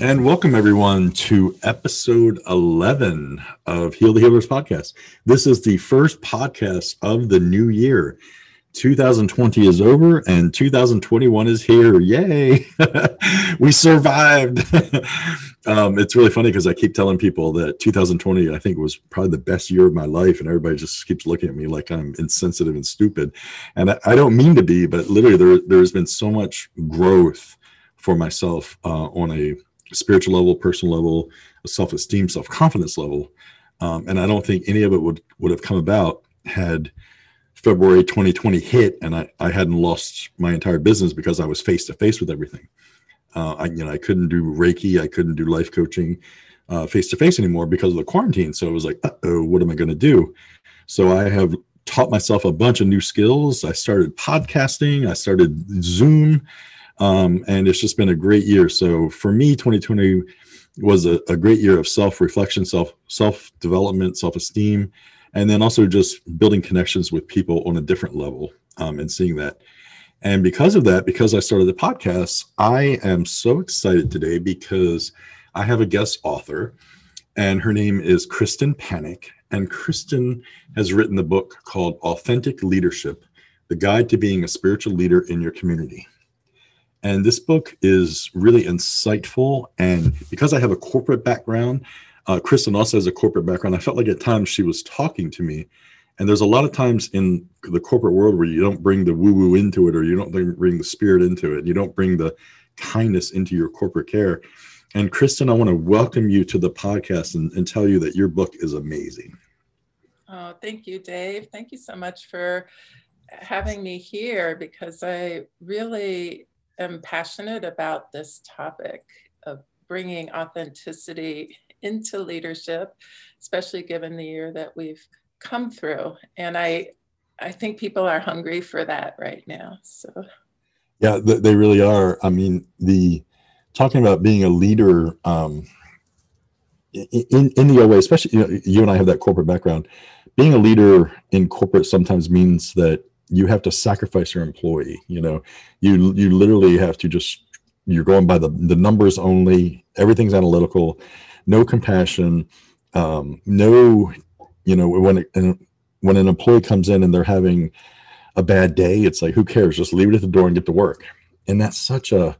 And welcome everyone to episode 11 of Heal the Healers podcast. This is the first podcast of the new year. 2020 is over and 2021 is here. Yay! we survived. um, it's really funny because I keep telling people that 2020, I think, was probably the best year of my life, and everybody just keeps looking at me like I'm insensitive and stupid. And I, I don't mean to be, but literally, there, there's been so much growth for myself uh, on a spiritual level, personal level, self-esteem, self-confidence level. Um, and I don't think any of it would would have come about had February 2020 hit and I, I hadn't lost my entire business because I was face to face with everything. Uh, I, you know, I couldn't do Reiki, I couldn't do life coaching face to face anymore because of the quarantine. So it was like, oh, what am I going to do? So I have taught myself a bunch of new skills. I started podcasting, I started Zoom, um, and it's just been a great year. So for me, 2020 was a, a great year of self reflection, self self development, self esteem, and then also just building connections with people on a different level um, and seeing that. And because of that, because I started the podcast, I am so excited today because I have a guest author, and her name is Kristen Panic. And Kristen has written the book called Authentic Leadership The Guide to Being a Spiritual Leader in Your Community. And this book is really insightful. And because I have a corporate background, uh, Kristen also has a corporate background. I felt like at times she was talking to me. And there's a lot of times in the corporate world where you don't bring the woo woo into it, or you don't bring the spirit into it. You don't bring the kindness into your corporate care. And Kristen, I want to welcome you to the podcast and, and tell you that your book is amazing. Oh, thank you, Dave. Thank you so much for having me here because I really am passionate about this topic of bringing authenticity into leadership, especially given the year that we've come through. And I, I think people are hungry for that right now. So, yeah, they really are. I mean, the talking about being a leader um, in in the OA, especially you, know, you and I have that corporate background. Being a leader in corporate sometimes means that you have to sacrifice your employee you know? You you literally have to just you're going by the the numbers only everything's analytical no compassion um, no you know when when an employee comes in and they're having a bad day it's like who cares? Just leave it at the door and get to work. And that's such a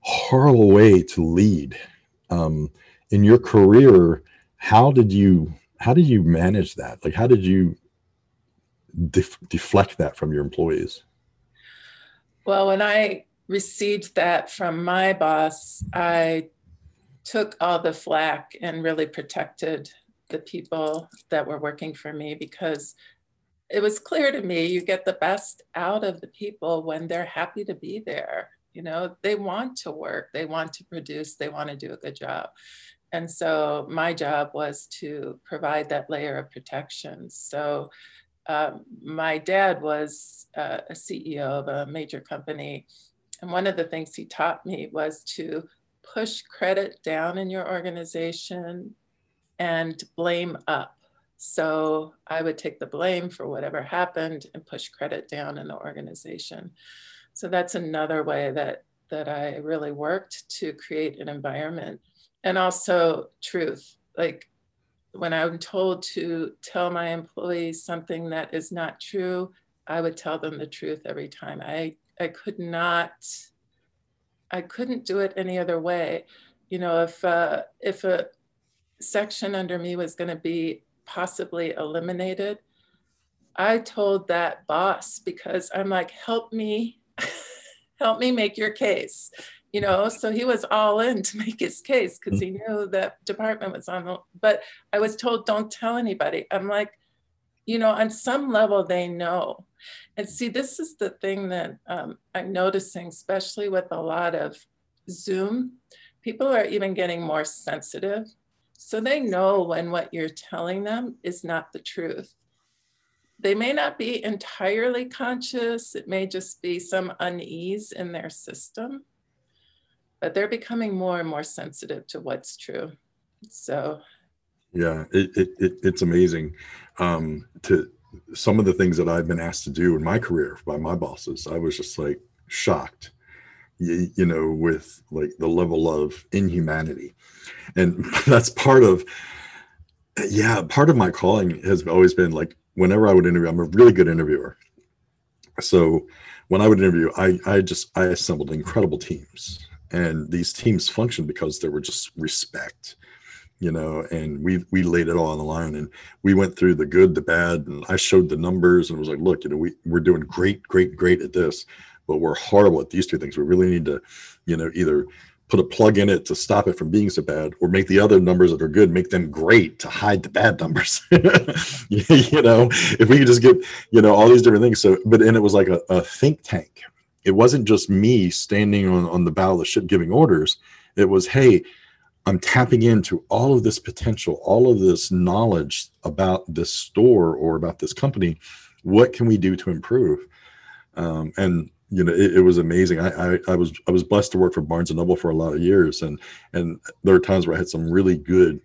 horrible way to lead. Um, in your career how did you how did you manage that? Like how did you def- deflect that from your employees? Well, when I received that from my boss, I took all the flack and really protected the people that were working for me because it was clear to me you get the best out of the people when they're happy to be there. You know, they want to work, they want to produce, they want to do a good job. And so my job was to provide that layer of protection. So um, my dad was uh, a CEO of a major company. And one of the things he taught me was to push credit down in your organization and blame up. So I would take the blame for whatever happened and push credit down in the organization. So that's another way that that I really worked to create an environment and also truth. Like when I'm told to tell my employees something that is not true, I would tell them the truth every time. I, I could not, I couldn't do it any other way. You know, if, uh, if a section under me was going to be possibly eliminated, I told that boss because I'm like, help me, help me make your case you know so he was all in to make his case because he knew that department was on the but i was told don't tell anybody. I'm like you know on some level they know. And see this is the thing that um, i'm noticing especially with a lot of zoom people are even getting more sensitive. So they know when what you're telling them is not the truth. They may not be entirely conscious. It may just be some unease in their system but they're becoming more and more sensitive to what's true. So, yeah, it, it, it it's amazing. Um, to some of the things that I've been asked to do in my career by my bosses, I was just like shocked you, you know, with like the level of inhumanity. And that's part of, yeah, part of my calling has always been like whenever I would interview, I'm a really good interviewer. So when I would interview, I, I just, I assembled incredible teams. And these teams functioned because there were just respect you know, and we we laid it all on the line and we went through the good, the bad, and I showed the numbers and was like, look, you know, we, we're doing great, great, great at this, but we're horrible at these two things. We really need to, you know, either put a plug in it to stop it from being so bad or make the other numbers that are good make them great to hide the bad numbers. You know if we could just get you know all these different things. So but and it was like a, a think tank it wasn't just me standing on, on the bow of the ship giving orders it was hey I'm tapping into all of this potential, all of this knowledge about this store or about this company. What can we do to improve? Um, and you know, it, it was amazing. I, I, I was I was blessed to work for Barnes and Noble for a lot of years, and and there were times where I had some really good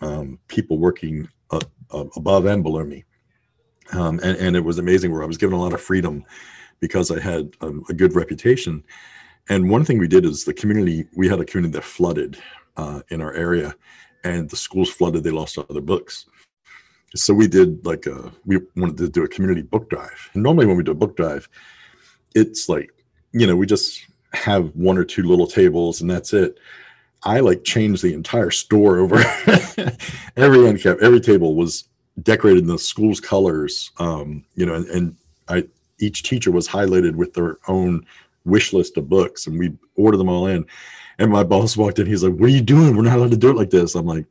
um, people working above and below me, um, and and it was amazing where I was given a lot of freedom because I had um, a good reputation. And one thing we did is the community. We had a community that flooded uh, in our area, and the schools flooded. They lost all their books. So we did like a we wanted to do a community book drive. And normally when we do a book drive, it's like you know we just have one or two little tables and that's it. I like changed the entire store over. every end cap, every table was decorated in the school's colors. Um, you know, and, and I each teacher was highlighted with their own wish list of books, and we ordered them all in. And my boss walked in. He's like, "What are you doing? We're not allowed to do it like this." I'm like,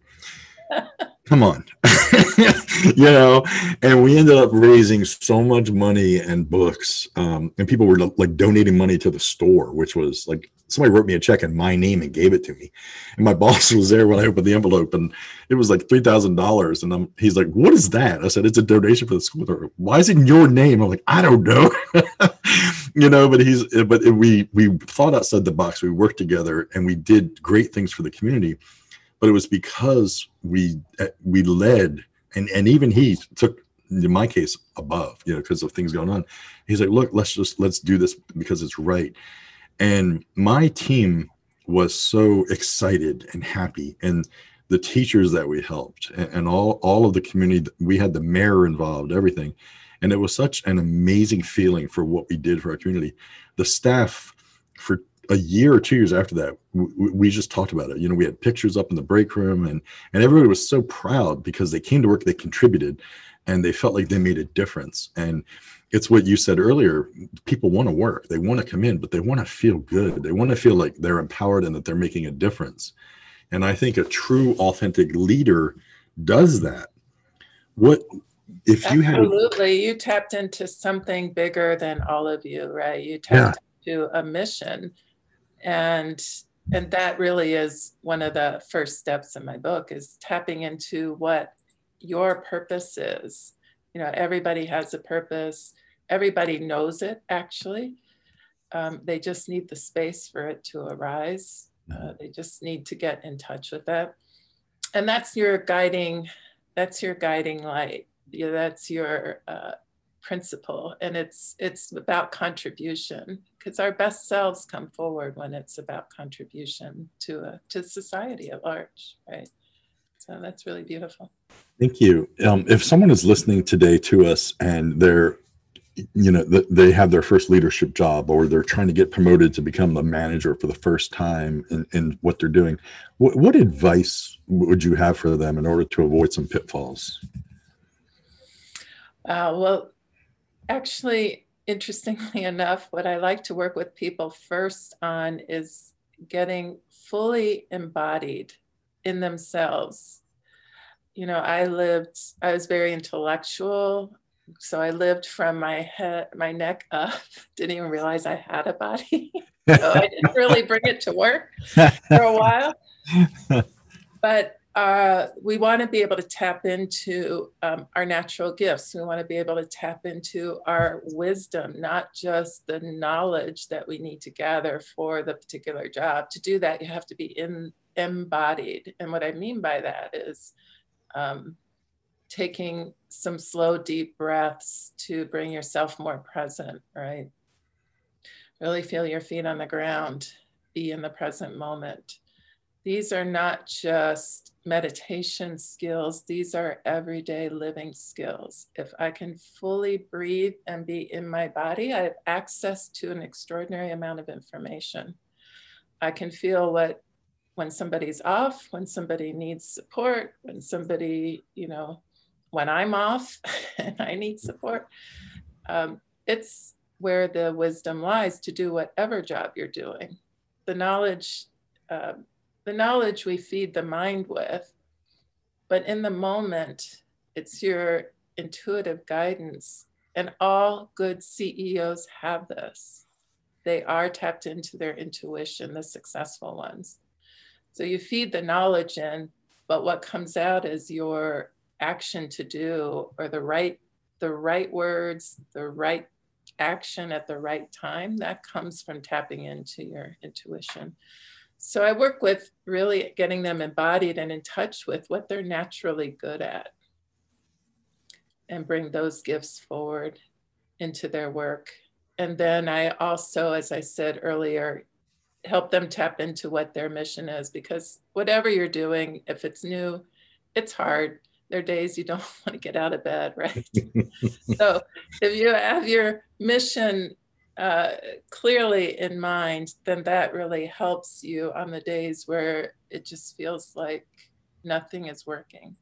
"Come on," you know. And we ended up raising so much money and books, um, and people were like donating money to the store, which was like somebody wrote me a check in my name and gave it to me. And my boss was there when I opened the envelope, and it was like three thousand dollars. And I'm, he's like, "What is that?" I said, "It's a donation for the school." Why is it in your name? I'm like, "I don't know." you know, but he's but we we thought outside the box. We worked together and we did great things for the community. But it was because we eh, we led and and even he took in my case above you know because of things going on. He's like look let's just let's do this because it's right. And my team was so excited and happy and the teachers that we helped and, and all all of the community we had the mayor involved everything. And it was such an amazing feeling for what we did for our community. The staff, for a year or two years after that, we, we just talked about it. You know, we had pictures up in the break room, and and everybody was so proud because they came to work, they contributed, and they felt like they made a difference. And it's what you said earlier people want to work. They want to come in but they want to feel good. They want to feel like they're empowered and that they're making a difference. And i think a true authentic leader does that. What if you had absolutely. You tapped into something bigger than all of you right? You tapped yeah. into a mission and and that really is one of the first steps in my book is tapping into what your purpose is. You know everybody has a purpose. Everybody knows it actually. Um, they just need the space for it to arise. Uh, mm-hmm. they just need to get in touch with it. And that's your guiding that's your guiding light. Yeah, that's your uh, principle and it's it's about contribution because our best selves come forward when it's about contribution to a, to society at large right? So that's really beautiful. Thank you. Um, if someone is listening today to us and they're you know they have their first leadership job or they're trying to get promoted to become the manager for the first time in, in what they're doing what, what advice would you have for them in order to avoid some pitfalls? Uh, well, actually, interestingly enough, what I like to work with people first on is getting fully embodied in themselves. You know, I lived, I was very intellectual. So I lived from my head, my neck up, didn't even realize I had a body. so I didn't really bring it to work for a while. But uh, we want to be able to tap into um, our natural gifts. We want to be able to tap into our wisdom, not just the knowledge that we need to gather for the particular job. To do that, you have to be in, embodied. And what I mean by that is um, taking some slow, deep breaths to bring yourself more present, right? Really feel your feet on the ground, be in the present moment. These are not just meditation skills, these are everyday living skills. If I can fully breathe and be in my body, I have access to an extraordinary amount of information. I can feel what when somebody's off, when somebody needs support, when somebody, you know, when I'm off and I need support. Um, it's where the wisdom lies to do whatever job you're doing. The knowledge, uh, the knowledge we feed the mind with, but in the moment, it's your intuitive guidance. And all good CEOs have this. They are tapped into their intuition, the successful ones. So you feed the knowledge in, but what comes out is your action to do or the right the right words, the right action at the right time, that comes from tapping into your intuition. So I work with really getting them embodied and in touch with what they're naturally good at and bring those gifts forward into their work. And then I also, as I said earlier, help them tap into what their mission is because whatever you're doing, if it's new, it's hard. There are days you don't want to get out of bed, right? so if you have your mission uh, clearly in mind, then that really helps you on the days where it just feels like nothing is working.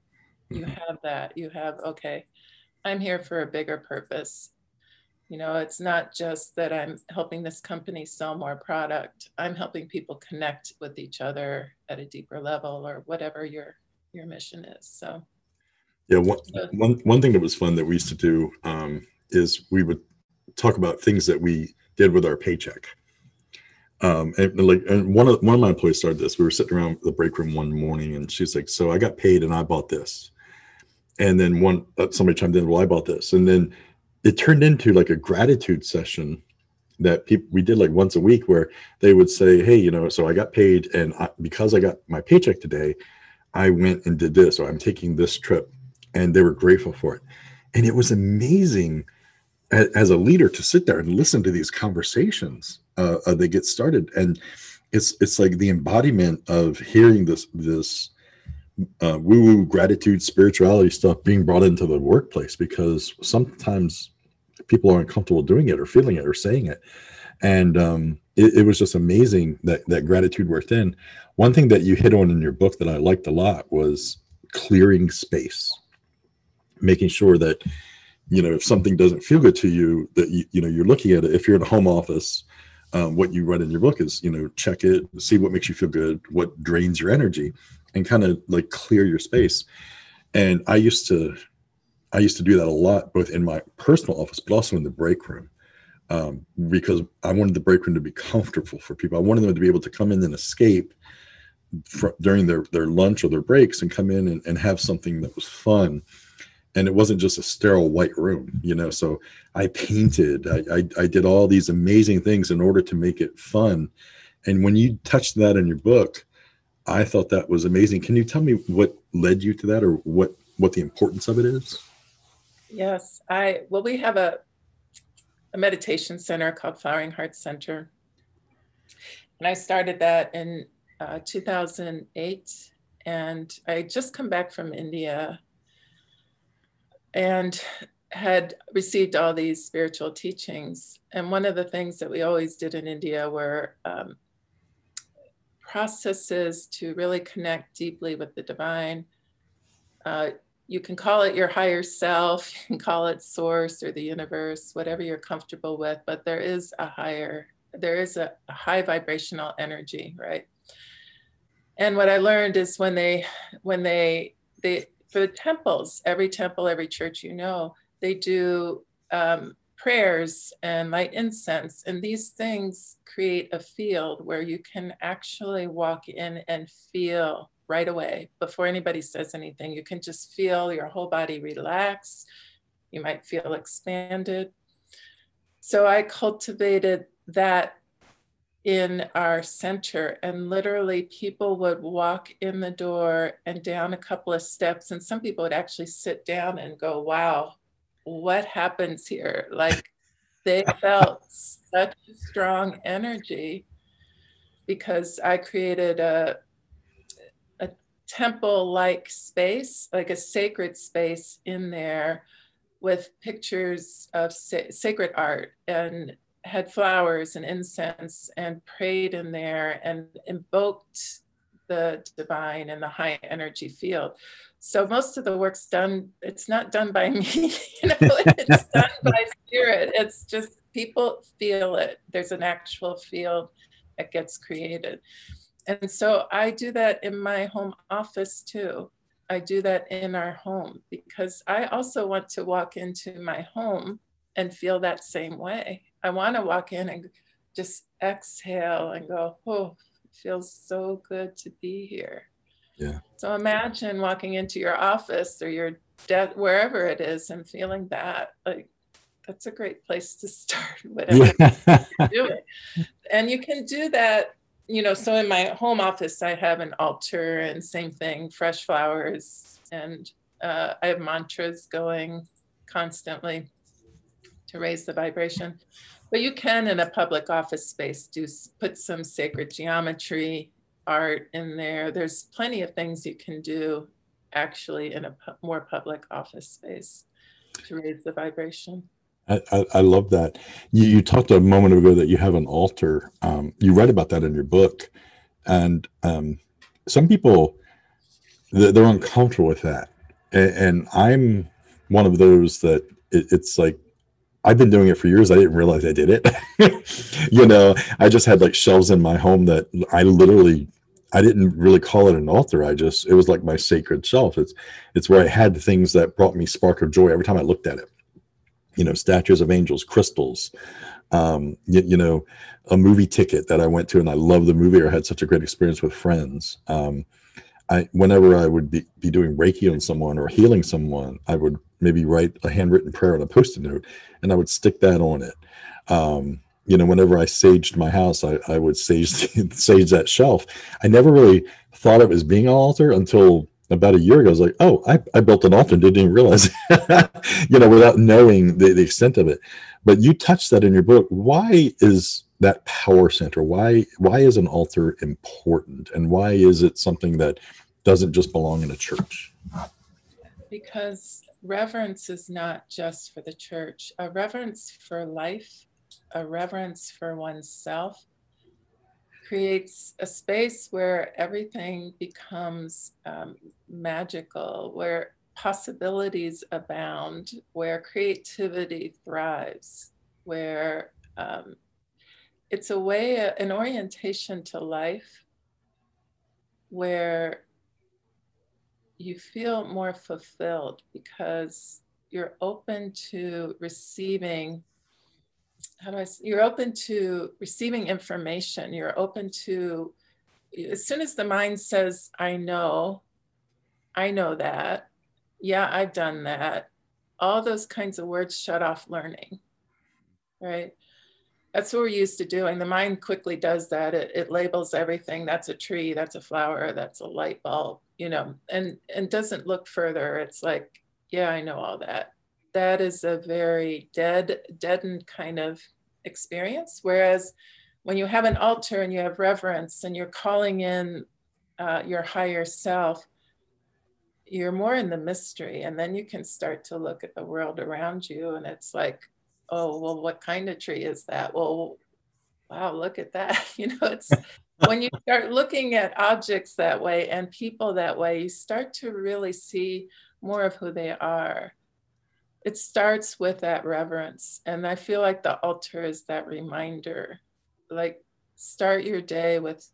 You mm-hmm. have that. You have, okay, I'm here for a bigger purpose. You know, it's not just that I'm helping this company sell more product. I'm helping people connect with each other at a deeper level or whatever your your mission is. So yeah, one, one, one thing that was fun that we used to do um, is we would talk about things that we did with our paycheck. Um, and like, and one of one of my employees started this. We were sitting around the break room one morning, and she's like, "So I got paid, and I bought this." And then one uh, somebody chimed in, "Well, I bought this," and then it turned into like a gratitude session that people we did like once a week where they would say hey you know so i got paid and I, because i got my paycheck today i went and did this or i'm taking this trip and they were grateful for it and it was amazing as, a leader to sit there and listen to these conversations uh, uh, they get started. And it's it's like the embodiment of hearing this this uh, woo woo gratitude spirituality stuff being brought into the workplace because sometimes people aren't comfortable doing it or feeling it or saying it. And um, it, it, was just amazing that that gratitude worked in. One thing that you hit on in your book that i liked a lot was clearing space making sure that you know if something doesn't feel good to you that you, you know you're looking at it if you're in a home office um, what you write in your book is you know check it see what makes you feel good what drains your energy and kind of like clear your space. And I used to, I used to do that a lot, both in my personal office, but also in the break room, um, because I wanted the break room to be comfortable for people. I wanted them to be able to come in and escape for, during their their lunch or their breaks and come in and, and have something that was fun. And it wasn't just a sterile white room, you know. So I painted, I, I, I did all these amazing things in order to make it fun. And when you touched that in your book, I thought that was amazing. Can you tell me what led you to that or what what the importance of it is? Yes, I well we have a a meditation center called Flowering Heart Center. And I started that in uh, 2008 and I just come back from India and had received all these spiritual teachings. And one of the things that we always did in India were um, processes to really connect deeply with the divine. Uh, you can call it your higher self, you can call it source or the universe, whatever you're comfortable with, but there is a higher, there is a, a high vibrational energy, right? And what I learned is when they, when they, they, for the temples, every temple, every church you know, they do um, prayers and light incense. And these things create a field where you can actually walk in and feel right away before anybody says anything. You can just feel your whole body relax. You might feel expanded. So I cultivated that in our center and literally people would walk in the door and down a couple of steps and some people would actually sit down and go wow what happens here? Like, they felt such a strong energy because I created a a temple like space, like a sacred space in there with pictures of sa- sacred art and had flowers and incense and prayed in there and invoked the divine and the high energy field. So most of the work's done, it's not done by me, you know, it's done by spirit. It's just people feel it. There's an actual field that gets created. And so I do that in my home office too. I do that in our home because I also want to walk into my home and feel that same way. I want to walk in and just exhale and go, oh, it feels so good to be here. Yeah. So imagine walking into your office or your desk, wherever it is, and feeling that. Like, that's a great place to start, whatever yeah. doing. And you can do that, you know. So in my home office, I have an altar and same thing, fresh flowers, and uh, I have mantras going constantly to raise the vibration. But you can, in a public office space, do put some sacred geometry art in there. There's plenty of things you can do actually in a pu- more public office space to raise the vibration. I, I, love that. You, you, talked a moment ago that you have an altar. Um, you read about that in your book, and um, some people they're uncomfortable with that, and, and I'm one of those that it, it's like I've been doing it for years. I didn't realize I did it. you know, I just had like shelves in my home that I literally I didn't really call it an altar. I just it was like my sacred shelf. It's it's where I had things that brought me spark of joy every time I looked at it. You know, statues of angels, crystals, um, you, you, know, a movie ticket that I went to and I loved the movie or had such a great experience with friends. Um, I whenever I would be, be doing Reiki on someone or healing someone, I would maybe write a handwritten prayer on a post-it note and I would stick that on it. Um, you know, whenever I saged my house, I, I would sage sage that shelf. I never really thought of it as being an altar until about a year ago. I was like, oh, I, I built an altar and didn't even realize, you know, without knowing the, the extent of it. But you touched that in your book. Why is that power center? Why why is an altar important, and why is it something that doesn't just belong in a church? Because reverence is not just for the church. A reverence for life a reverence for oneself creates a space where everything becomes um, magical, where possibilities abound, where creativity thrives, where um, it's a way, an orientation to life where you feel more fulfilled because you're open to receiving how do I, you're open to receiving information. You're open to, as soon as the mind says, I know, I know that, yeah, I've done that, all those kinds of words shut off learning, right? That's what we're used to doing. The mind quickly does that. It, it labels everything. That's a tree, that's a flower, that's a light bulb, you know, and, and doesn't look further. It's like, yeah, I know all that that is a very dead, deadened kind of experience. Whereas when you have an altar and you have reverence and you're calling in uh, your higher self, you're more in the mystery. And then you can start to look at the world around you. And it's like, oh, well, what kind of tree is that? Well, wow, look at that. You know, it's when you start looking at objects that way and people that way, you start to really see more of who they are it starts with that reverence. And I feel like the altar is that reminder. Like, start your day with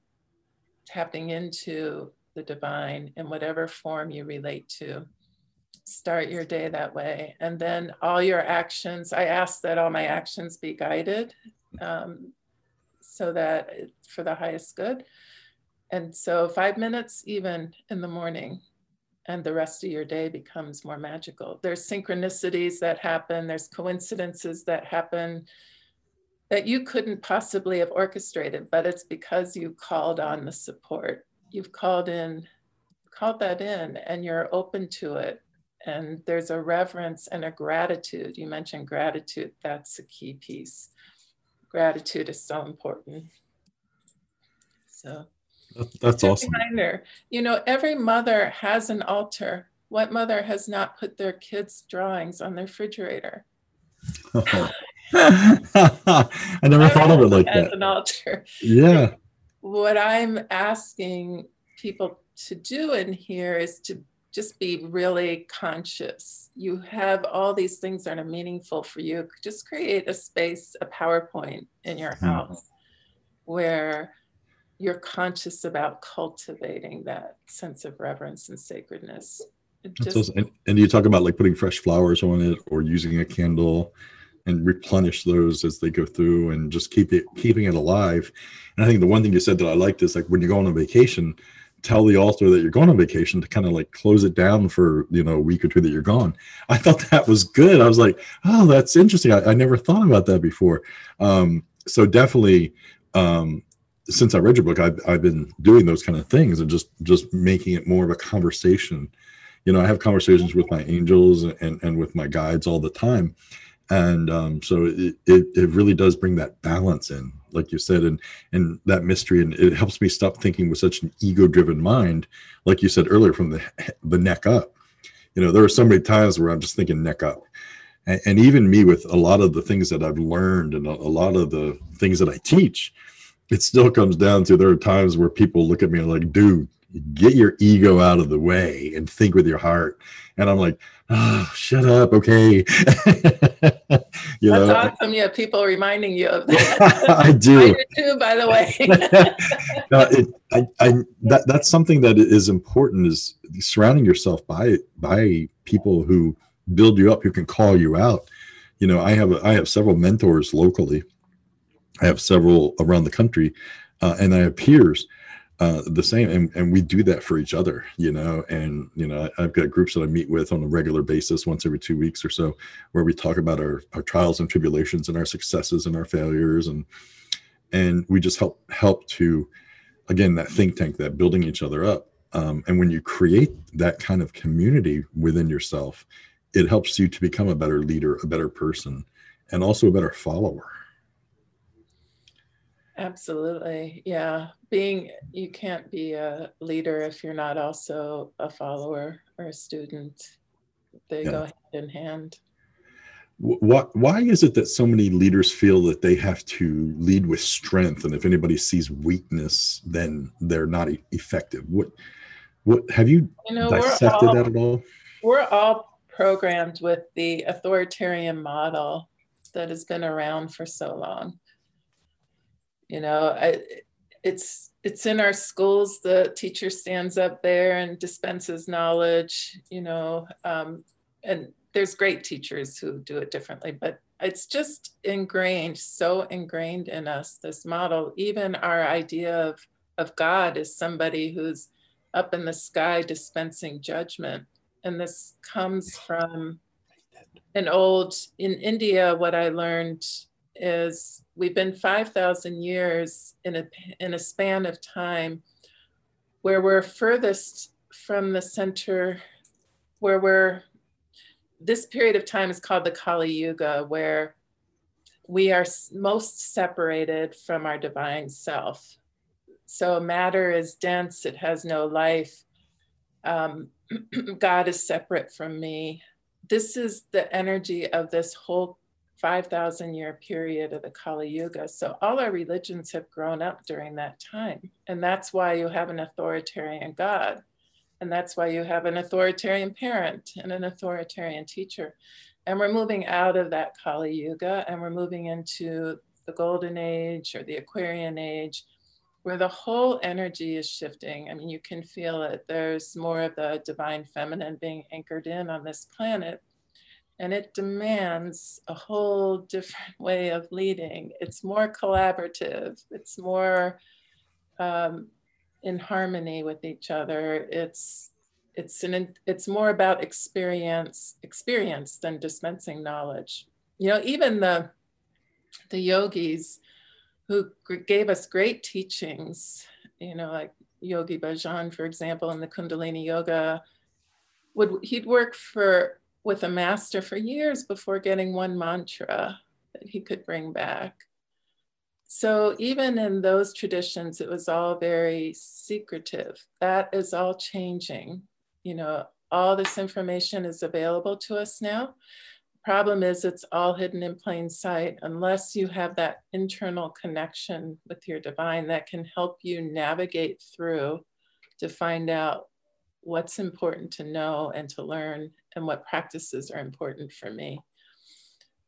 tapping into the divine in whatever form you relate to. Start your day that way. And then all your actions, I ask that all my actions be guided um, so that for the highest good. And so, five minutes even in the morning and the rest of your day becomes more magical. There's synchronicities that happen, there's coincidences that happen that you couldn't possibly have orchestrated, but it's because you called on the support. You've called in, called that in, and you're open to it. And there's a reverence and a gratitude. You mentioned gratitude, that's a key piece. Gratitude is so important. So that's awesome. Reminder, you know, every mother has an altar. What mother has not put their kids' drawings on their refrigerator? I never thought of it like that. An altar. Yeah. What I'm asking people to do in here is to just be really conscious. You have all these things that are meaningful for you. Just create a space, a PowerPoint in your hmm. house mm. where you're conscious about cultivating that sense of reverence and sacredness. Just, awesome. and, and you talk about like putting fresh flowers on it or using a candle and replenish those as they go through and just keep it keeping it alive. And I think the one thing you said that I liked is like when you go on a vacation, tell the altar that you're going on vacation to kind of like close it down for you know a week or two that you're gone. I thought that was good. I was like, oh, that's interesting. I, I never thought about that before. Um, so definitely um, since I read your book, I've, I've been doing those kind of things and just just making it more of a conversation. You know, I have conversations with my angels and and with my guides all the time, and um, so it, it it really does bring that balance in, like you said, and and that mystery, and it helps me stop thinking with such an ego-driven mind, like you said earlier, from the the neck up. You know, there are so many times where I'm just thinking neck up, and, and even me with a lot of the things that I've learned and a, a lot of the things that I teach it still comes down to there are times where people look at me like, dude, get your ego out of the way and think with your heart. And I'm like, oh, shut up, okay. you That's know? awesome. Yeah, people reminding you of that. I do. I do too, by the way. no, it, I, I, that, that's something that is important is surrounding yourself by by people who build you up, who can call you out. You know, I have a, I have several mentors locally I have several around the country, uh, and I have peers uh, the same, and, and we do that for each other, you know. And you know, I've got groups that I meet with on a regular basis, once every two weeks or so, where we talk about our our trials and tribulations and our successes and our failures, and and we just help help to, again, that think tank, that building each other up. Um, and when you create that kind of community within yourself, it helps you to become a better leader, a better person, and also a better follower Absolutely. Yeah. Being, you can't be a leader if you're not also a follower or a student. They yeah. go hand in hand. What, why is it that so many leaders feel that they have to lead with strength, and if anybody sees weakness, then they're not effective? What, what have you, you know, dissected all, that at all? We're all programmed with the authoritarian model that has been around for so long you know I, it's it's in our schools the teacher stands up there and dispenses knowledge you know um, and there's great teachers who do it differently but it's just ingrained so ingrained in us this model. Even our idea of of god is somebody who's up in the sky dispensing judgment. And this comes from an old in india what i learned is we've been 5,000 years in a, in a span of time where we're furthest from the center, where we're, this period of time is called the Kali Yuga, where we are most separated from our divine self. So matter is dense, it has no life. Um, God is separate from me. This is the energy of this whole 5,000 year period of the Kali Yuga. So all our religions have grown up during that time. And that's why you have an authoritarian God. And that's why you have an authoritarian parent and an authoritarian teacher. And we're moving out of that Kali Yuga and we're moving into the Golden Age or the Aquarian Age, where the whole energy is shifting. I mean, you can feel it. There's more of the divine feminine being anchored in on this planet and it demands a whole different way of leading. It's more collaborative. It's more um, in harmony with each other. It's it's an it's more about experience experience than dispensing knowledge. You know, even the the yogis who gave us great teachings. You know, like Yogi Bhajan, for example, in the Kundalini Yoga would he'd work for with a master for years before getting one mantra that he could bring back. So even in those traditions, it was all very secretive. That is all changing. You know, all this information is available to us now. Problem is, it's all hidden in plain sight unless you have that internal connection with your divine that can help you navigate through to find out what's important to know and to learn and what practices are important for me.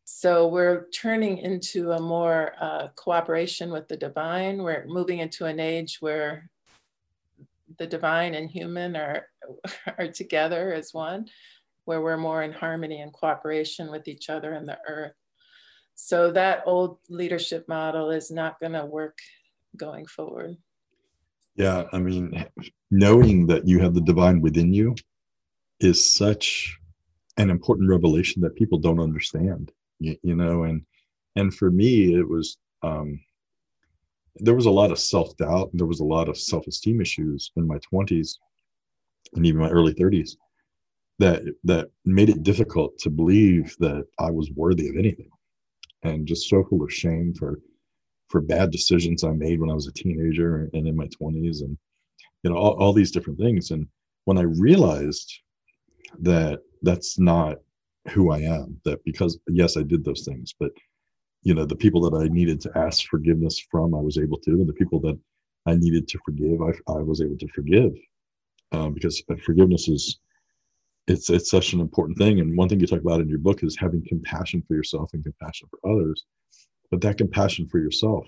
So we're turning into a more uh, cooperation with the divine. We're moving into an age where the divine and human are, are together as one, where we're more in harmony and cooperation with each other and the earth. So that old leadership model is not going to work going forward. Yeah, I mean, knowing that you have the divine within you is such an important revelation that people don't understand. You, you know, and and for me, it was um, there was a lot of self doubt. And there was a lot of self esteem issues in my twenties and even my early thirties that that made it difficult to believe that I was worthy of anything, and just so full of shame for for bad decisions I made when I was a teenager and in my 20s and you know all, all these different things. And when I realized that that's not who I am that because yes I did those things but you know the people that I needed to ask forgiveness from I was able to and the people that I needed to forgive I, I was able to forgive um, because forgiveness is it's it's such an important thing. And one thing you talk about in your book is having compassion for yourself and compassion for others but that compassion for yourself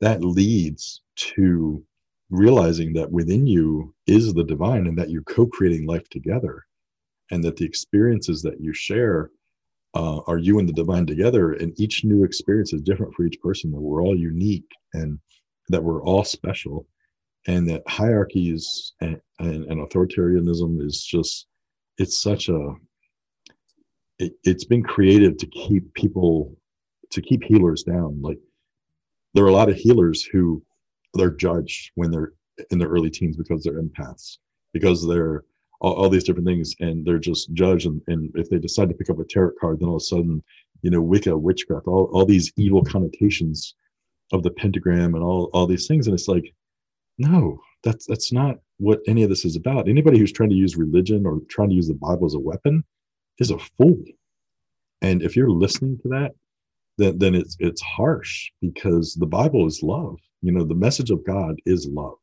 that leads to realizing that within you is the divine and that you're co-creating life together and that the experiences that you share uh, are you and the divine together. And each new experience is different for each person. That we're all unique and that we're all special and that hierarchies and, and, and authoritarianism is just it's such a it, it's been created to keep people to keep healers down. Like there are a lot of healers who they're judged when they're in their early teens because they're empaths, because they're all, all these different things, and they're just judged. And, and if they decide to pick up a tarot card, then all of a sudden, you know, Wicca, witchcraft, all, all these evil connotations of the pentagram and all, all these things. And it's like, no, that's that's not what any of this is about. Anybody who's trying to use religion or trying to use the Bible as a weapon is a fool. And if you're listening to that, then, then it's it's harsh because the Bible is love. You know, the message of God is love.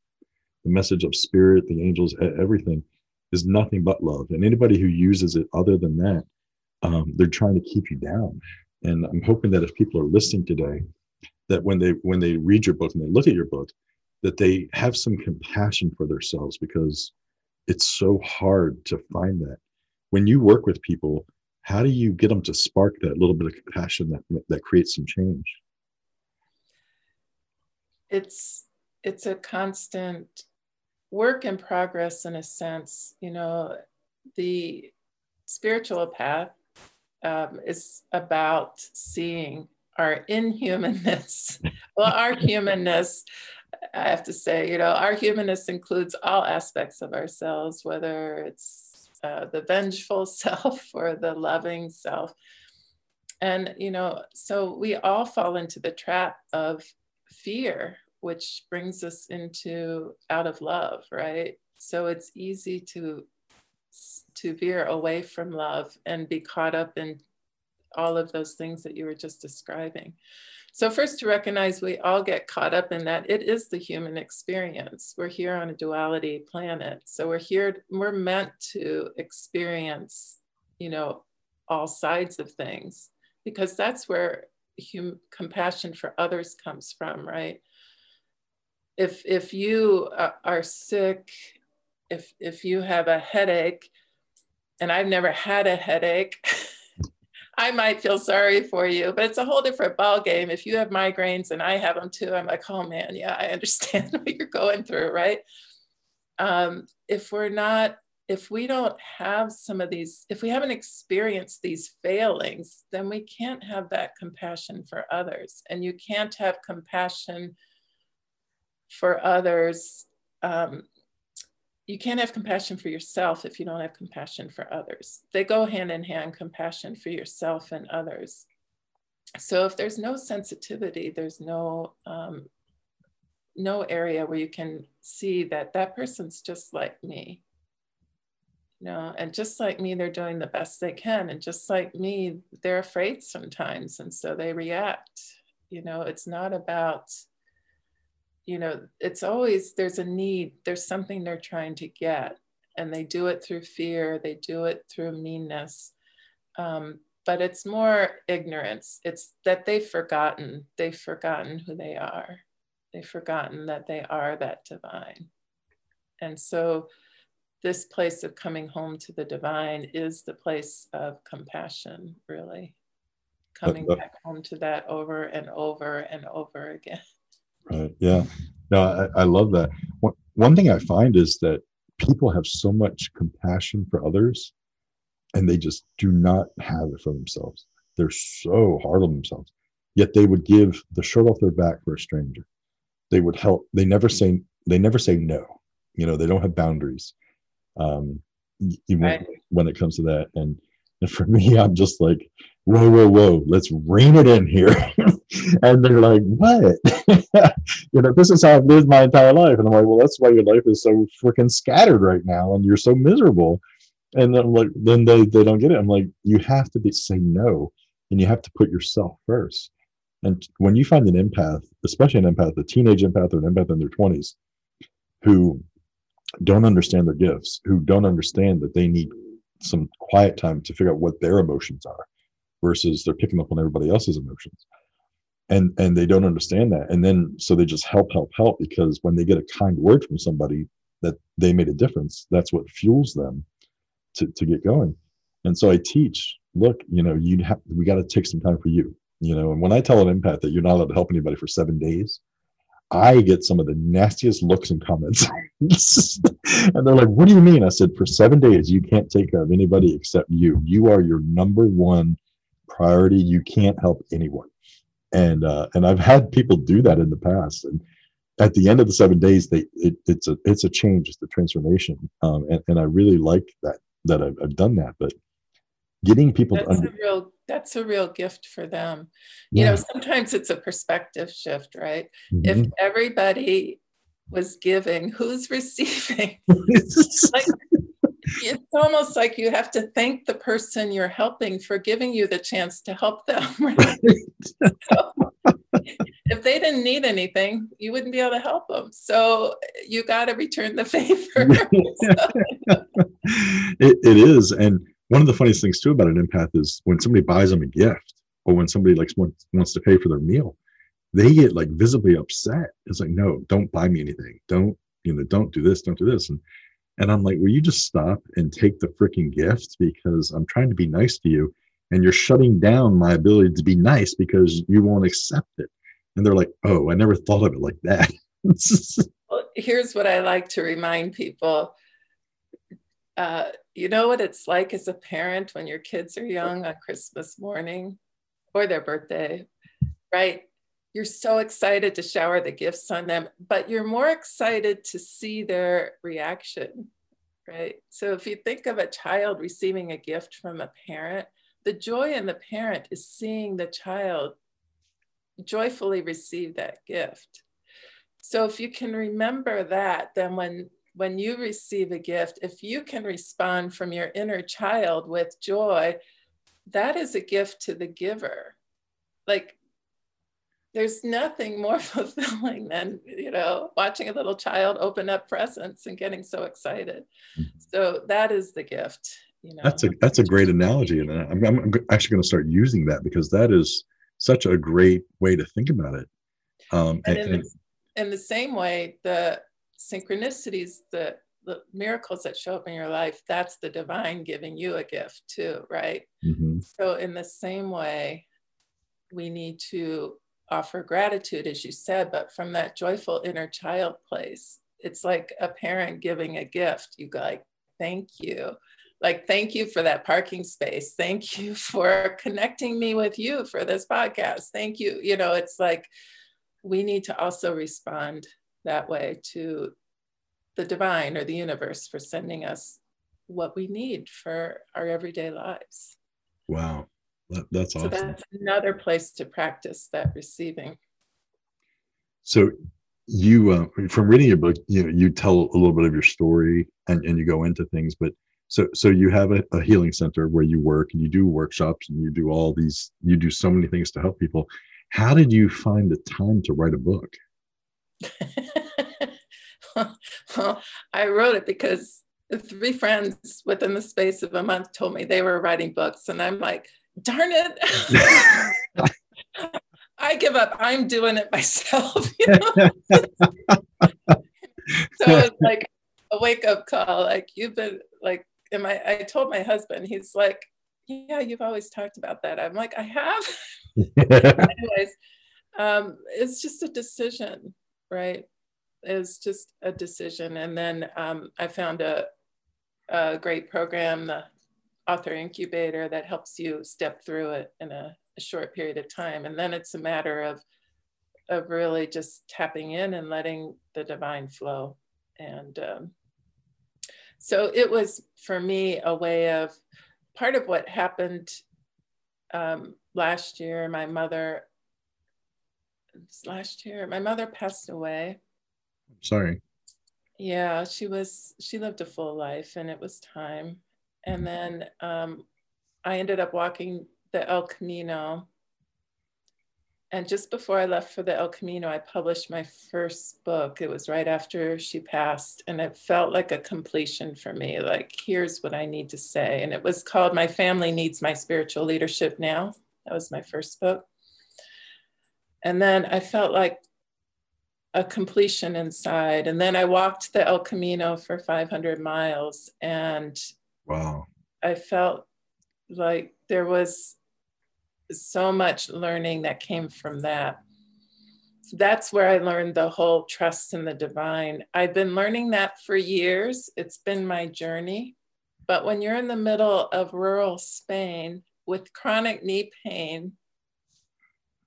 The message of spirit, the angels, everything is nothing but love. And anybody who uses it other than that, um, they're trying to keep you down. And I'm hoping that if people are listening today, that when they when they read your book and they look at your book, that they have some compassion for themselves because it's so hard to find that. When you work with people, how do you get them to spark that little bit of compassion that that creates some change? It's it's a constant work in progress in a sense you know the spiritual path um, is about seeing our inhumanness. Well our humanness i have to say you know our humanness includes all aspects of ourselves whether it's uh, the vengeful self or the loving self. And, you know, so we all fall into the trap of fear, which brings us into out of love, right? So it's easy to to veer away from love and be caught up in all of those things that you were just describing. So, first, to recognize we all get caught up in that it is the human experience. We're here on a duality planet. So, we're here, we're meant to experience, you know, all sides of things because that's where hum- compassion for others comes from, right? If, if you uh, are sick, if, if you have a headache, and I've never had a headache. I might feel sorry for you, but it's a whole different ball game. If you have migraines and I have them too, I'm like, oh man, yeah, I understand what you're going through, right? Um, if we're not, if we don't have some of these, if we haven't experienced these failings, then we can't have that compassion for others. And you can't have compassion for others um, you can't have compassion for yourself if you don't have compassion for others. They go hand in hand, compassion for yourself and others. So if there's no sensitivity, there's no um, no area where you can see that that person's just like me. You know, and just like me, they're doing the best they can. And just like me, they're afraid sometimes. And so they react. You know, it's not about you know, it's always there's a need, there's something they're trying to get, and they do it through fear, they do it through meanness. Um, but it's more ignorance. It's that they've forgotten, they've forgotten who they are, they've forgotten that they are that divine. And so, this place of coming home to the divine is the place of compassion, really. Coming back home to that over and over and over again. Right. Yeah. No, I, I love that. One, one thing I find is that people have so much compassion for others and they just do not have it for themselves. They're so hard on themselves. Yet they would give the shirt off their back for a stranger. They would help. They never say they never say no. You know, they don't have boundaries. Um, even right. when it comes to that. And, and for me, I'm just like, whoa, whoa, whoa, let's rein it in here. and they're like, what? you know, this is how I've lived my entire life. And I'm like, well, that's why your life is so freaking scattered right now and you're so miserable. And then I'm like, then they, they don't get it. I'm like, you have to be say no and you have to put yourself first. And when you find an empath, especially an empath, a teenage empath or an empath in their 20s, who don't understand their gifts, who don't understand that they need some quiet time to figure out what their emotions are versus they're picking up on everybody else's emotions. And and they don't understand that. And then so they just help help help because when they get a kind word from somebody that they made a difference that's what fuels them to, to get going. And so i teach look you know you have we got to take some time for you. You know and when i tell an empath that you're not allowed to help anybody for seven days i get some of the nastiest looks and comments. And they're like what do you mean? I said for seven days you can't take care of anybody except you. You are your number one priority you can't help anyone and uh, and I've had people do that in the past. And at the end of the seven days, they it, it's a it's a change, it's a transformation, um, and and I really like that that I've, I've done that. But getting people that's under- a real that's a real gift for them. You know, sometimes it's a perspective shift, right? Mm-hmm. If everybody was giving, who's receiving? like, it's almost like you have to thank the person you're helping for giving you the chance to help them. Right? so, if they didn't need anything, you wouldn't be able to help them. So you got to return the favor. it, it is. And one of the funniest things too about an empath is when somebody buys them a gift or when somebody like wants, wants to pay for their meal, they get like visibly upset. It's like, no, don't buy me anything. Don't, you know, don't do this, don't do this. And and I'm like, will you just stop and take the freaking gift because I'm trying to be nice to you and you're shutting down my ability to be nice because you won't accept it. And they're like, oh, I never thought of it like that. well, here's what I like to remind people. Uh, you know what it's like as a parent when your kids are young on Christmas morning or their birthday, right? You're so excited to shower the gifts on them, but you're more excited to see their reaction, right? So if you think of a child receiving a gift from a parent, the joy in the parent is seeing the child joyfully receive that gift. So if you can remember that, then when when you receive a gift, if you can respond from your inner child with joy, that is a gift to the giver. Like there's nothing more fulfilling than you know watching a little child open up presents and getting so excited mm-hmm. so that is the gift you know that's a that's a great analogy and I'm, I'm actually going to start using that because that is such a great way to think about it um, and, and in, the, in the same way the synchronicities the the miracles that show up in your life that's the divine giving you a gift too right mm-hmm. so in the same way we need to offer gratitude, as you said, but from that joyful inner child place. It's like a parent giving a gift. You go like, thank you. Like, thank you for that parking space. Thank you for connecting me with you for this podcast. Thank you. You know, it's like we need to also respond that way to the divine or the universe for sending us what we need for our everyday lives. Wow. That, that's awesome. So that's another place to practice that receiving. So you, uh, from reading your book, you know, you tell a little bit of your story and, and you go into things, but so, so you have a, a healing center where you work and you do workshops and you do all these, you do so many things to help people. How did you find the time to write a book? well, I wrote it because three friends within the space of a month told me they were writing books. And I'm like, darn it. I give up. I'm doing it myself. You know? so it's like a wake up call. Like you've been like, am I, I told my husband, he's like, yeah, you've always talked about that. I'm like, I have. Anyways, um, it's just a decision, right? It's just a decision. And then um, I found a, a great program, the author incubator that helps you step through it in a, a, short period of time. And then it's a matter of, of really just tapping in and letting the divine flow. And um, so it was for me a way of part of what happened um, last year. My mother, last year, my mother passed away. Sorry. Yeah, she was, she lived a full life and it was time. And then um, I ended up walking the El Camino. And just before I left for the El Camino, I published my first book. It was right after she passed. And it felt like a completion for me. Like, here's what I need to say. And it was called My Family Needs My Spiritual Leadership Now. That was my first book. And then I felt like a completion inside. And then I walked the El Camino for 500 miles and wow. I felt like there was so much learning that came from that. That's where I learned the whole trust in the divine. I've been learning that for years. It's been my journey. But when you're in the middle of rural Spain with chronic knee pain,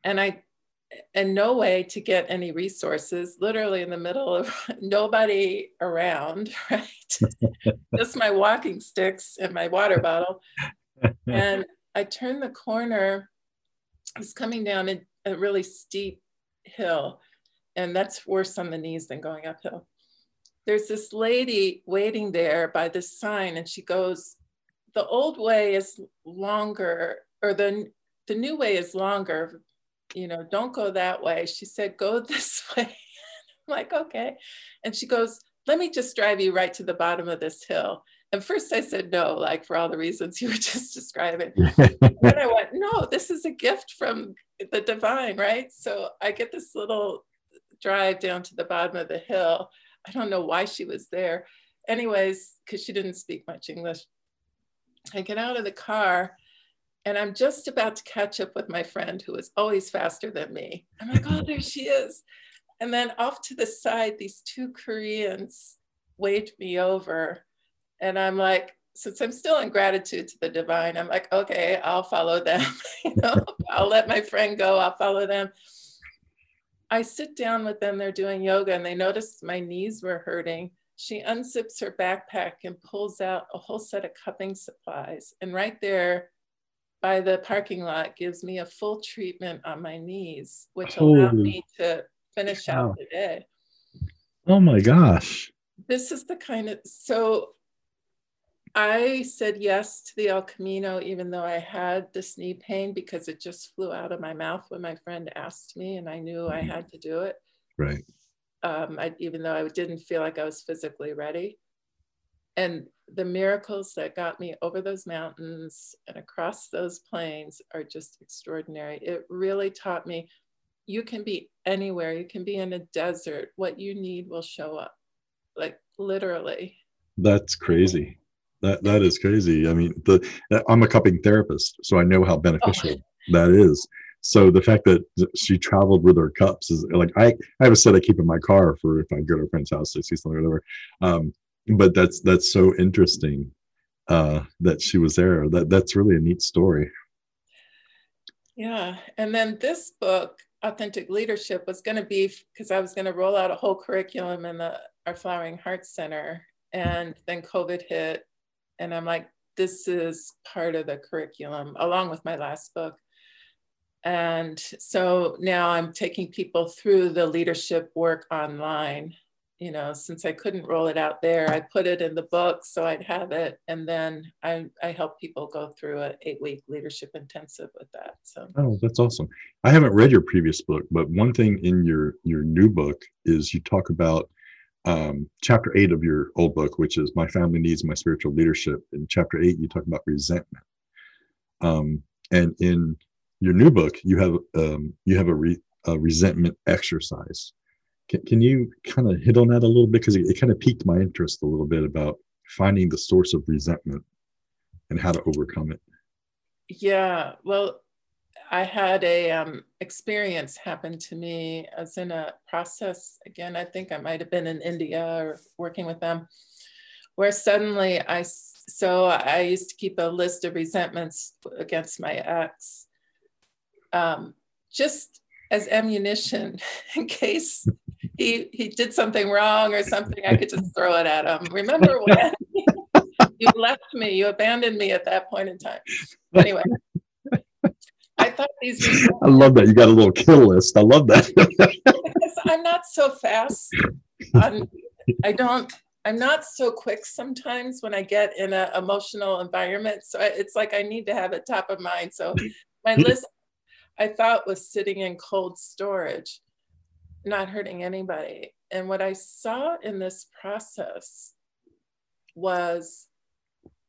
and I and no way to get any resources, literally in the middle of nobody around, right? Just my walking sticks and my water bottle. And I turned the corner, I was coming down a, a really steep hill, and that's worse on the knees than going uphill. There's this lady waiting there by this sign, and she goes, The old way is longer, or the, the new way is longer, you know, don't go that way. She said, go this way. I'm like, okay. And she goes, let me just drive you right to the bottom of this hill. And first I said no, like for all the reasons you were just describing. then I went, no, this is a gift from the divine, right? So I get this little drive down to the bottom of the hill. I don't know why she was there. Anyways, because she didn't speak much English. I get out of the car and I'm just about to catch up with my friend who is always faster than me. I'm like, oh, there she is. And then off to the side, these two Koreans waved me over. And I'm like, since I'm still in gratitude to the divine, I'm like, okay, I'll follow them. you know, I'll let my friend go, I'll follow them. I sit down with them, they're doing yoga, and they notice my knees were hurting. She unzips her backpack and pulls out a whole set of cupping supplies. And right there, by the parking lot gives me a full treatment on my knees, which Holy allowed me to finish cow. out the day. Oh my gosh. This is the kind of so I said yes to the El Camino, even though I had this knee pain because it just flew out of my mouth when my friend asked me, and I knew. I had to do it. Right. Um, I, even though I didn't feel like I was physically ready. And the miracles that got me over those mountains and across those plains are just extraordinary. It really taught me you can be anywhere, you can be in a desert, what you need will show up, like literally. That's crazy. That that is crazy. I mean, the I'm a cupping therapist, so I know how beneficial oh. that is. So the fact that she traveled with her cups is like I, I have a set I keep in my car for if I go to a friend's house to see something or whatever. Um, but that's that's so interesting uh, that she was there. That that's really a neat story. Yeah, and then this book, Authentic Leadership, was going to be because I was going to roll out a whole curriculum in the our Flowering Heart Center. And then COVID hit. And I'm like, this is part of the curriculum, along with my last book. And so now I'm taking people through the leadership work online. You know, since I couldn't roll it out there, I put it in the book so I'd have it. And then I, I help people go through an eight week leadership intensive with that. So, oh, that's awesome. I haven't read your previous book, but one thing in your, your new book is you talk about um, chapter eight of your old book, which is My Family Needs My Spiritual Leadership. In chapter eight, you talk about resentment. Um, and in your new book, you have um, you have a, re, a resentment exercise. Can, can you kind of hit on that a little bit because it, it kind of piqued my interest a little bit about finding the source of resentment and how to overcome it? Yeah, well, I had a um, experience happen to me. I was in a process again. I think I might have been in India or working with them, where suddenly I so I used to keep a list of resentments against my ex, um, just as ammunition in case he he did something wrong or something. I could just throw it at him. Remember when you left me? You abandoned me at that point in time. Anyway. I thought these were. I love that. You got a little kill list. I love that. I'm not so fast. I'm, I don't. I'm not so quick sometimes when I get in an emotional environment. So it's like I need to have it top of mind. So my list I thought was sitting in cold storage, not hurting anybody. And what I saw in this process was,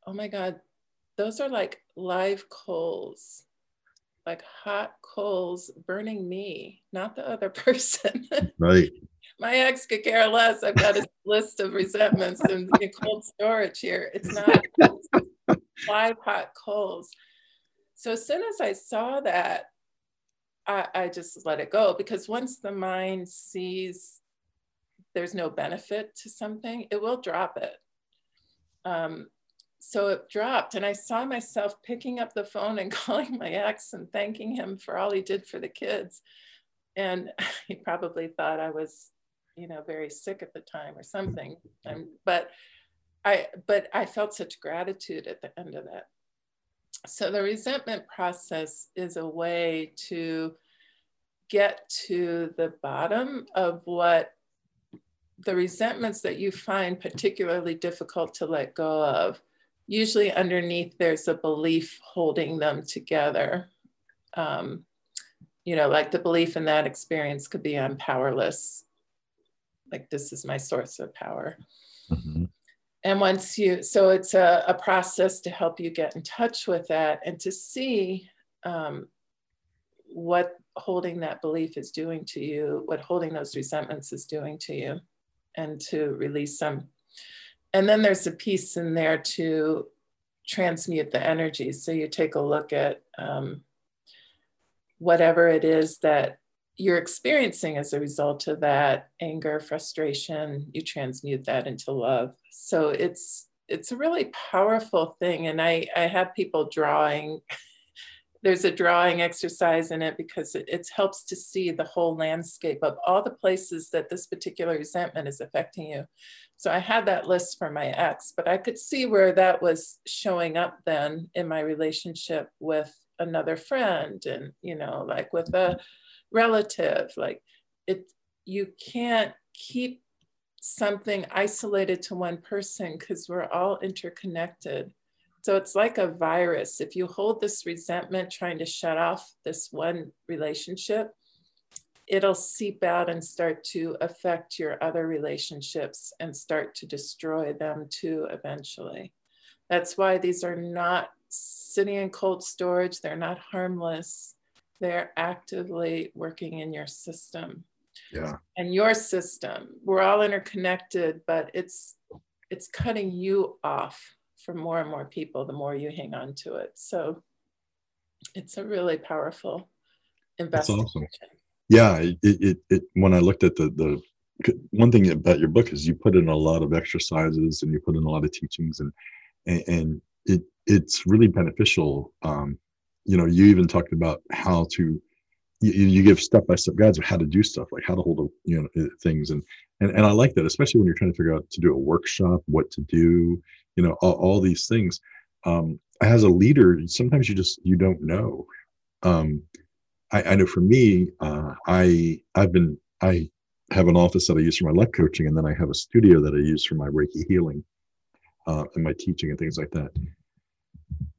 oh my God, those are like live coals, like hot coals burning me, not the other person. Right. my ex could care less. I've got a list of resentments and cold storage here. It's not live hot coals. So as soon as I saw that, I, I just let it go because once the mind sees there's no benefit to something, it will drop it. Um, so it dropped, and I saw myself picking up the phone and calling my ex and thanking him for all he did for the kids. And he probably thought I was, you know, very sick at the time or something. Um, but I, but I felt such gratitude at the end of that so the resentment process is a way to get to the bottom of what the resentments that you find particularly difficult to let go of. Usually, underneath, there's a belief holding them together. Um, you know, like the belief in that experience could be I'm powerless, like this is my source of power. Mm-hmm and once you so it's a, a, process to help you get in touch with that and to see um, what holding that belief is doing to you what holding those resentments is doing to you and to release them. And then there's a piece in there to transmute the energy. So you take a look at um, whatever it is that you're experiencing as a result of that anger frustration you transmute that into love. So it's it's a really powerful thing. And i i have people drawing there's a drawing exercise in it because it, it helps to see the whole landscape of all the places that this particular resentment is affecting you. So i had that list for my ex but i could see where that was showing up then in my relationship with another friend and you know like with a relative like it you can't keep something isolated to one person because we're all interconnected. So it's like a virus. If you hold this resentment trying to shut off this one relationship it'll seep out and start to affect your other relationships and start to destroy them too eventually. That's why these are not sitting in cold storage. They're not harmless they're actively working in your system. Yeah. And your system we're all interconnected but it's it's cutting you off from more and more people the more you hang on to it. So it's a really powerful investment awesome. yeah it, it, it when i looked at the the one thing about your book is you put in a lot of exercises and you put in a lot of teachings and and, and it it's really beneficial um, you know you even talked about how to you, you give step by step guides of how to do stuff, like how to hold you know things, and and and I like that, especially when you're trying to figure out to do a workshop, what to do, you know, all, all these things. Um, as a leader, sometimes you just you don't know. Um, I, I know for me, uh, I I've been I have an office that I use for my life coaching, and then I have a studio that I use for my Reiki healing uh, and my teaching and things like that.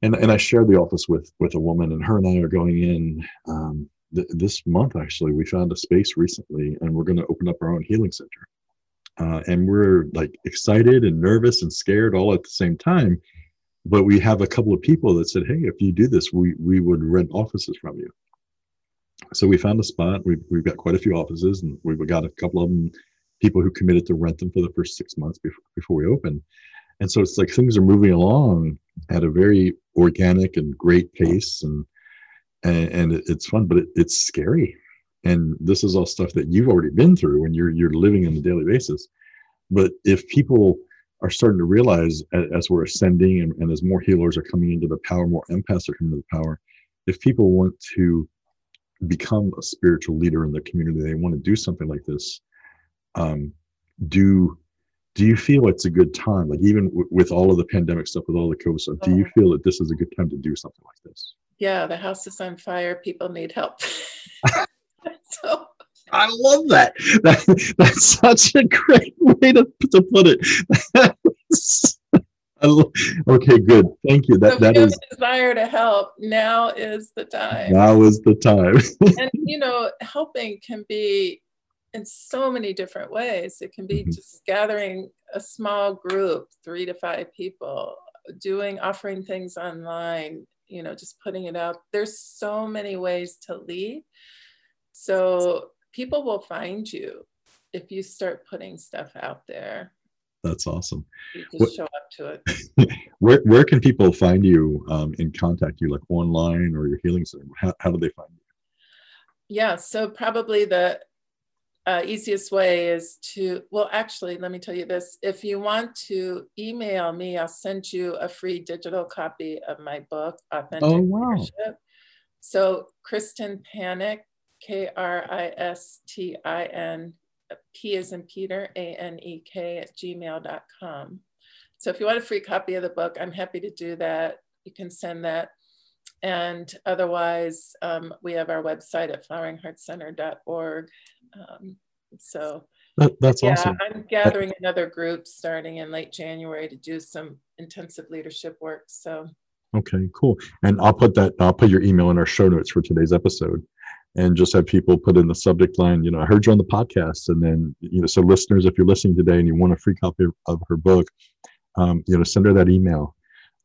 And and I share the office with with a woman, and her and I are going in um, th- this month. Actually, we found a space recently, and we're going to open up our own healing center. Uh, and we're like excited and nervous and scared all at the same time. But we have a couple of people that said, "Hey, if you do this, we we would rent offices from you." So we found a spot. We've we've got quite a few offices, and we've got a couple of them people who committed to rent them for the first six months before before we open. And so it's like things are moving along at a very organic and great pace, and and, and it's fun, but it, it's scary. And this is all stuff that you've already been through, and you're you're living on a daily basis. But if people are starting to realize as, we're ascending and, and as more healers are coming into the power, more empaths are coming to the power, if people want to become a spiritual leader in the community, they want to do something like this. Um, do do you feel it's a good time? Like even w- with all of the pandemic stuff, with all the COVID stuff, do you oh. feel that this is a good time to do something like this? Yeah, the house is on fire. People need help. so I love that. that. That's such a great way to, to put it. okay, good. Thank you. That so that is desire to help. Now is the time. Now is the time. and you know, helping can be in so many different ways. It can be mm-hmm. just gathering a small group, three to five people, doing offering things online, you know, just putting it out. There's so many ways to lead. So people will find you if you start putting stuff out there. That's awesome. You just what, show up to it. where where can people find you um, and contact you, like online or your healing center? How, how do they find you? Yeah, so probably the uh, easiest way is to, well, actually, let me tell you this. If you want to email me, I'll send you a free digital copy of my book, Authentic oh, wow. Leadership. So, Kristin Panek, K R I S T I N P is in Peter, A N E K at gmail.com. So if you want a free copy of the book, I'm happy to do that. You can send that. And otherwise, um, we have our website at floweringheartcenter.org. Um, so that, that's yeah, awesome. I'm gathering another group starting in late January to do some intensive leadership work. So okay, cool. And I'll put that I'll put your email in our show notes for today's episode and just have people put in the subject line, you know, I heard you on the podcast. And then, you know, so listeners, if you're listening today and you want a free copy of her book, um, you know, send her that email.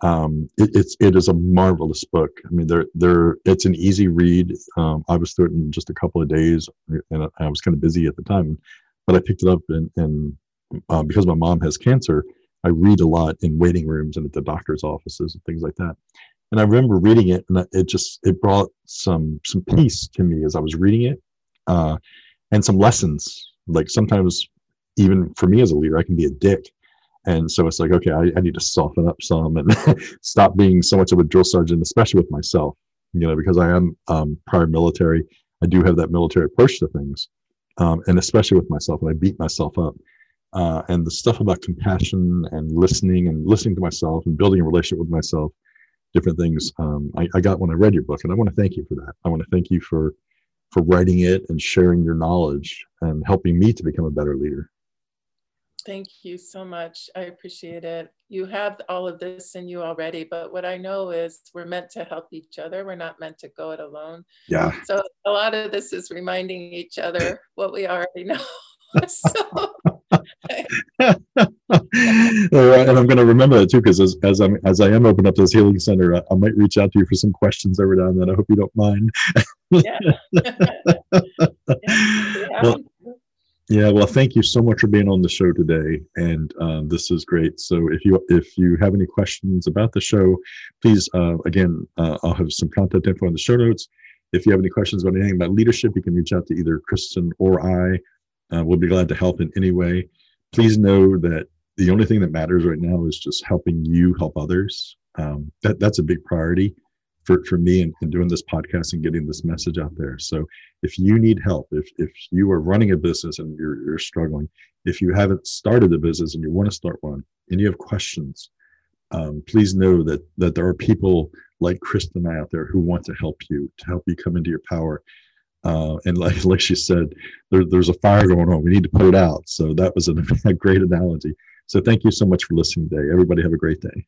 Um, it, it's it is a marvelous book. I mean, there there it's an easy read. Um, I was through it in just a couple of days, and I was kind of busy at the time, but I picked it up and and uh, because my mom has cancer, I read a lot in waiting rooms and at the doctor's offices and things like that and I remember reading it, and it just it brought some some peace to me as I was reading it, uh, and some lessons. Like sometimes, even for me as a leader, I can be a dick, and so it's like, okay, I, I need to soften up some and stop being so much of a drill sergeant, especially with myself. You know, because I am um, prior military, I do have that military approach to things, um, and especially with myself, and I beat myself up. Uh, and the stuff about compassion and listening and listening to myself and building a relationship with myself different things um, I, I, got when I read your book, and I want to thank you for that. I want to thank you for for writing it and sharing your knowledge and helping me to become a better leader. Thank you so much. I appreciate it. You have all of this in you already, but what I know is we're meant to help each other. We're not meant to go it alone. Yeah. So a lot of this is reminding each other what we already know. so and I'm going to remember that too, because as, as I'm as I am opening up this healing center, I, I, might reach out to you for some questions every now and then. I hope you don't mind. yeah. yeah. Well, yeah. Well, thank you so much for being on the show today, and um, this is great. So if you if you have any questions about the show, please uh, again, uh, I'll have some contact info in the show notes. If you have any questions about anything about leadership, you can reach out to either Kristin or I. Uh, we'll be glad to help in any way please know that the only thing that matters right now is just helping you help others. Um, that that's a big priority for, for me and doing this podcast and getting this message out there. So if you need help, if, if you are running a business and you're, you're struggling, if you haven't started a business and you want to start one and you have questions, um, please know that that there are people like Kristin and I out there who want to help you, to help you come into your power. Uh, and like like she said, there, there's a fire going on. We need to put it out. So that was a great analogy. So thank you so much for listening today. Everybody have a great day.